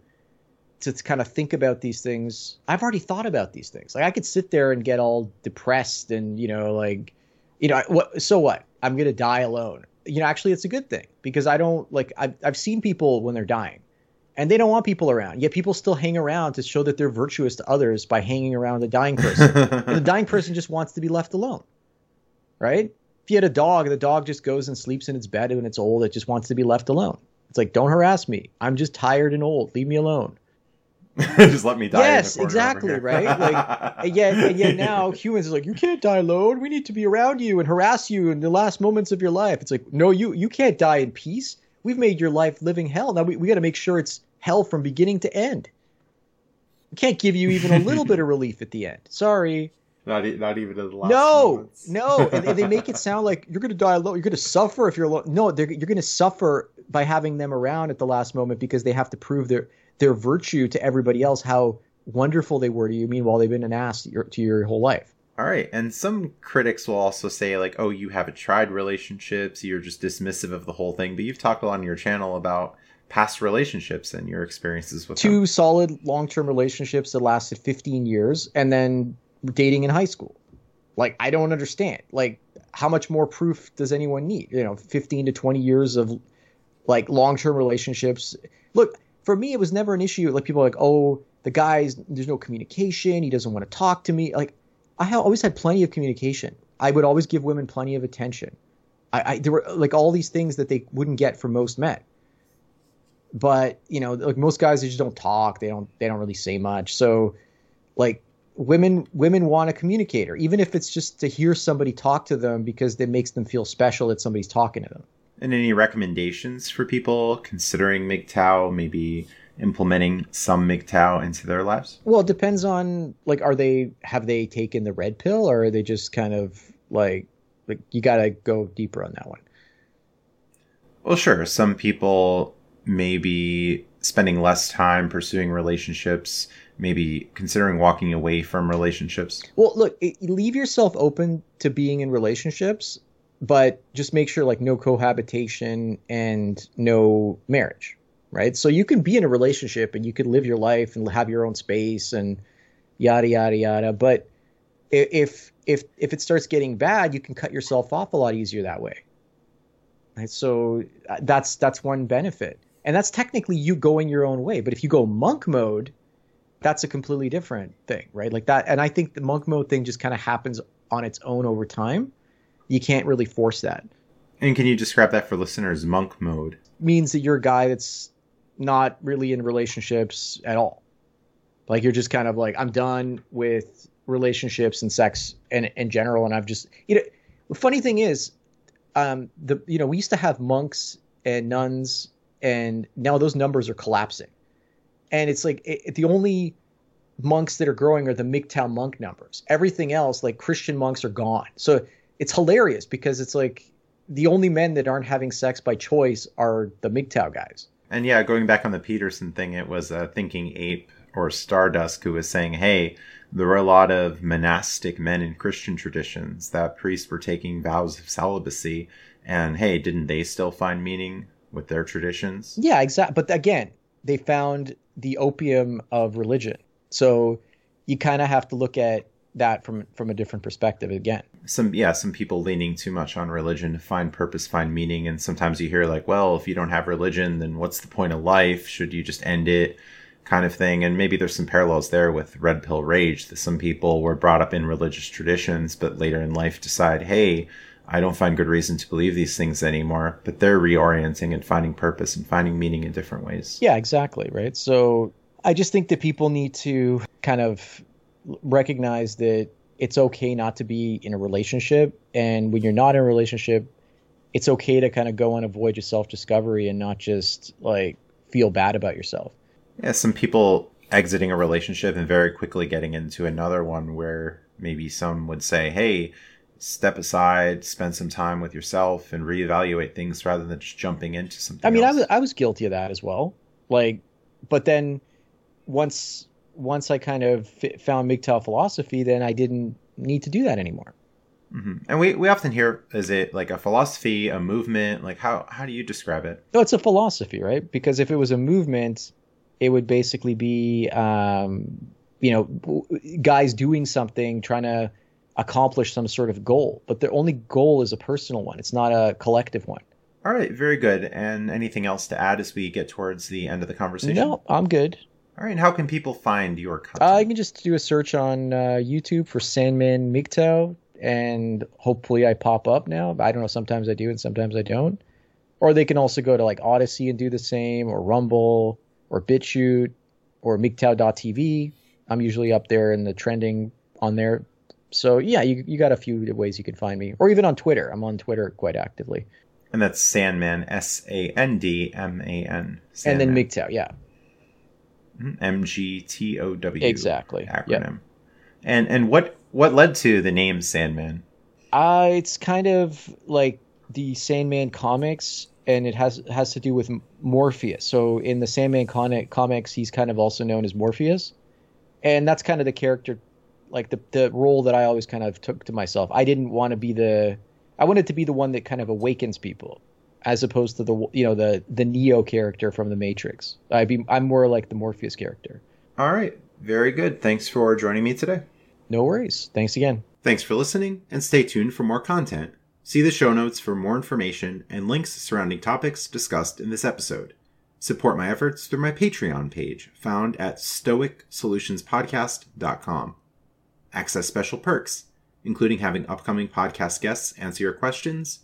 to kind of think about these things. I've already thought about these things. Like I could sit there and get all depressed and you know like you know what so what? I'm going to die alone. You know actually it's a good thing because I don't like I've I've seen people when they're dying and they don't want people around. Yet people still hang around to show that they're virtuous to others by hanging around the dying person. the dying person just wants to be left alone, right? If you had a dog, the dog just goes and sleeps in its bed when it's old. It just wants to be left alone. It's like, don't harass me. I'm just tired and old. Leave me alone. just let me die. Yes, exactly, right? Like, and yet, and yet now humans are like, you can't die alone. We need to be around you and harass you in the last moments of your life. It's like, no, you you can't die in peace we've made your life living hell. Now we, we got to make sure it's hell from beginning to end. We can't give you even a little bit of relief at the end. Sorry. Not, not even at the last. No, moments. no, and, and, they make it sound like you're going to die alone. You're going to suffer if you're alone. No, you're going to suffer by having them around at the last moment because they have to prove their their virtue to everybody else, how wonderful they were to you. Meanwhile, they've been an ass to your, to your whole life. All right. And some critics will also say, like, oh, you haven't tried relationships. You're just dismissive of the whole thing. But you've talked a lot on your channel about past relationships and your experiences with two them. solid long term relationships that lasted 15 years and then dating in high school. Like, I don't understand. Like, how much more proof does anyone need? You know, 15 to 20 years of like long term relationships. Look, for me, it was never an issue. Like, people are like, oh, the guy's, there's no communication. He doesn't want to talk to me. Like, I always had plenty of communication. I would always give women plenty of attention. I, I, there were like all these things that they wouldn't get from most men. But you know, like most guys, they just don't talk. They don't. They don't really say much. So, like women, women want a communicator, even if it's just to hear somebody talk to them because it makes them feel special that somebody's talking to them. And any recommendations for people considering MGTOW, maybe implementing some MGTOW into their lives? Well, it depends on like, are they have they taken the red pill, or are they just kind of like like you got to go deeper on that one. Well, sure. Some people may be spending less time pursuing relationships, maybe considering walking away from relationships. Well, look, leave yourself open to being in relationships, but just make sure like no cohabitation and no marriage right? So you can be in a relationship and you can live your life and have your own space and yada yada yada. But if if if it starts getting bad, you can cut yourself off a lot easier that way. Right? So uh, that's that's one benefit, and that's technically you going your own way. But if you go monk mode, that's a completely different thing, right? Like that, and I think the monk mode thing just kind of happens on its own over time. You can't really force that. And can you describe that for listeners? Monk mode means that you're a guy that's not really in relationships at all. Like you're just kind of like I'm done with relationships and sex and in general, and I've just you know. The funny thing is, um, the you know we used to have monks and nuns, and now those numbers are collapsing, and it's like it, the only monks that are growing are the MGTOW monk numbers. Everything else, like Christian monks, are gone. So it's hilarious because it's like the only men that aren't having sex by choice are the MGTOW guys. And yeah, going back on the Peterson thing, it was a thinking ape or Stardusk who was saying, hey, there were a lot of monastic men in Christian traditions that priests were taking vows of celibacy. And hey, didn't they still find meaning with their traditions? Yeah, exactly. But again, they found the opium of religion. So you kind of have to look at that from from a different perspective again. Some yeah, some people leaning too much on religion to find purpose, find meaning, and sometimes you hear like, well, if you don't have religion, then what's the point of life? Should you just end it? Kind of thing, and maybe there's some parallels there with red pill rage. That some people were brought up in religious traditions, but later in life decide, hey, I don't find good reason to believe these things anymore. But they're reorienting and finding purpose and finding meaning in different ways. Yeah, exactly. Right. So I just think that people need to kind of recognize that it's okay not to be in a relationship. And when you're not in a relationship, it's okay to kind of go on a voyage of self discovery and not just like feel bad about yourself. Yeah, some people exiting a relationship and very quickly getting into another one where maybe some would say, hey, step aside, spend some time with yourself and reevaluate things rather than just jumping into something. I mean, else. I was I was guilty of that as well. Like, but then once once I kind of found MGTOW philosophy, then I didn't need to do that anymore. Mm-hmm. And we, we often hear, is it like a philosophy, a movement? Like how, how do you describe it? No, it's a philosophy, right? Because if it was a movement, it would basically be, um, you know, guys doing something, trying to accomplish some sort of goal. But the only goal is a personal one. It's not a collective one. All right, very good. And anything else to add as we get towards the end of the conversation? No, I'm good. All right, and how can people find your content? Uh, you can just do a search on uh, YouTube for Sandman MGTOW, and hopefully I pop up now. I don't know. Sometimes I do, and sometimes I don't. Or they can also go to like Odysee and do the same, or Rumble, or BitChute, or MGTOW.tv. I'm usually up there in the trending on there. So yeah, you you got a few ways you can find me, or even on Twitter. I'm on Twitter quite actively. And that's Sandman, S A N D M A N. And then MGTOW, yeah. M G T O W exactly acronym. Yep. And and what what led to the name Sandman? Uh it's kind of like the Sandman comics and it has has to do with Morpheus. So in the Sandman con- comics he's kind of also known as Morpheus. And that's kind of the character like the the role that I always kind of took to myself. I didn't want to be the I wanted to be the one that kind of awakens people as opposed to the you know the the Neo character from the Matrix. I be I'm more like the Morpheus character. All right, very good. Thanks for joining me today. No worries. Thanks again. Thanks for listening, and stay tuned for more content. See the show notes for more information and links surrounding topics discussed in this episode. Support my efforts through my Patreon page found at stoicsolutionspodcast.com. Access special perks, including having upcoming podcast guests answer your questions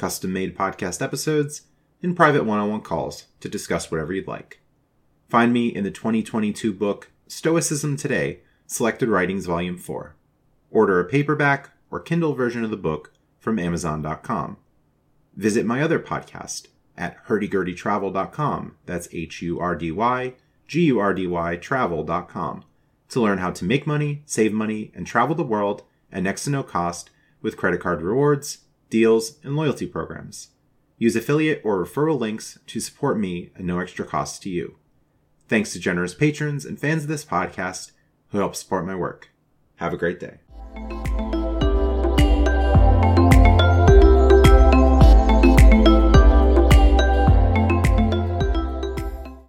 custom made podcast episodes, and private one on one calls to discuss whatever you'd like. Find me in the 2022 book Stoicism Today, Selected Writings Volume 4. Order a paperback or Kindle version of the book from Amazon.com. Visit my other podcast at hurdygurdytravel.com. That's H U R D Y G U R D Y travel.com to learn how to make money, save money, and travel the world at next to no cost with credit card rewards deals, and loyalty programs. Use affiliate or referral links to support me at no extra cost to you. Thanks to generous patrons and fans of this podcast who help support my work. Have a great day.